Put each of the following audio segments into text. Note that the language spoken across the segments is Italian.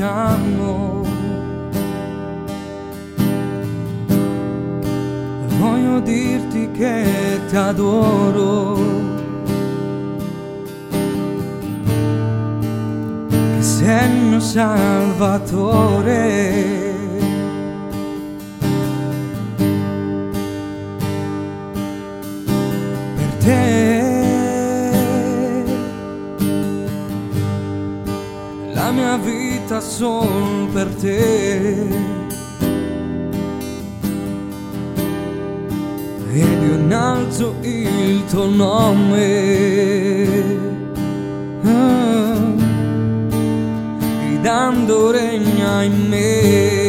amo. Voglio dirti che ti adoro. Che sei il mio salvatore. Mia vita sol per te. ed io innalzo il tuo nome. Ah, gridando regna in me.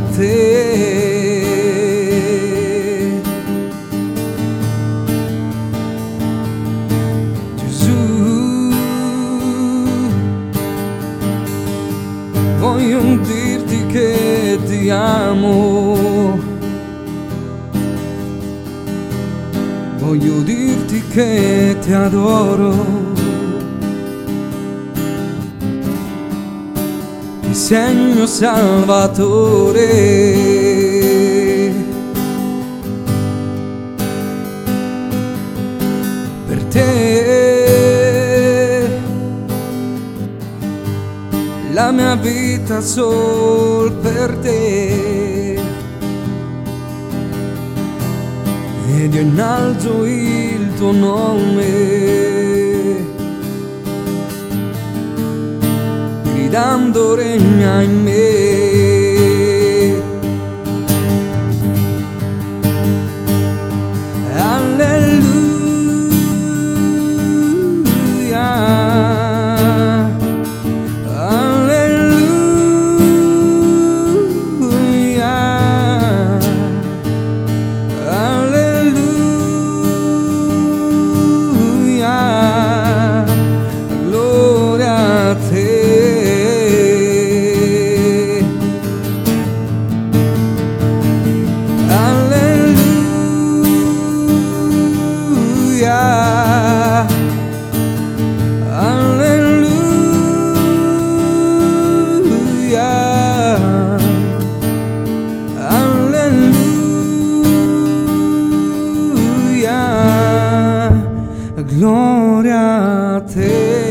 Te. Voglio dirti che ti amo. Voglio dirti che ti adoro. Sei il mio salvatore. Per te la mia vita sol per te. ed io innalzo il tuo nome, gridando regna in me. gloria a te.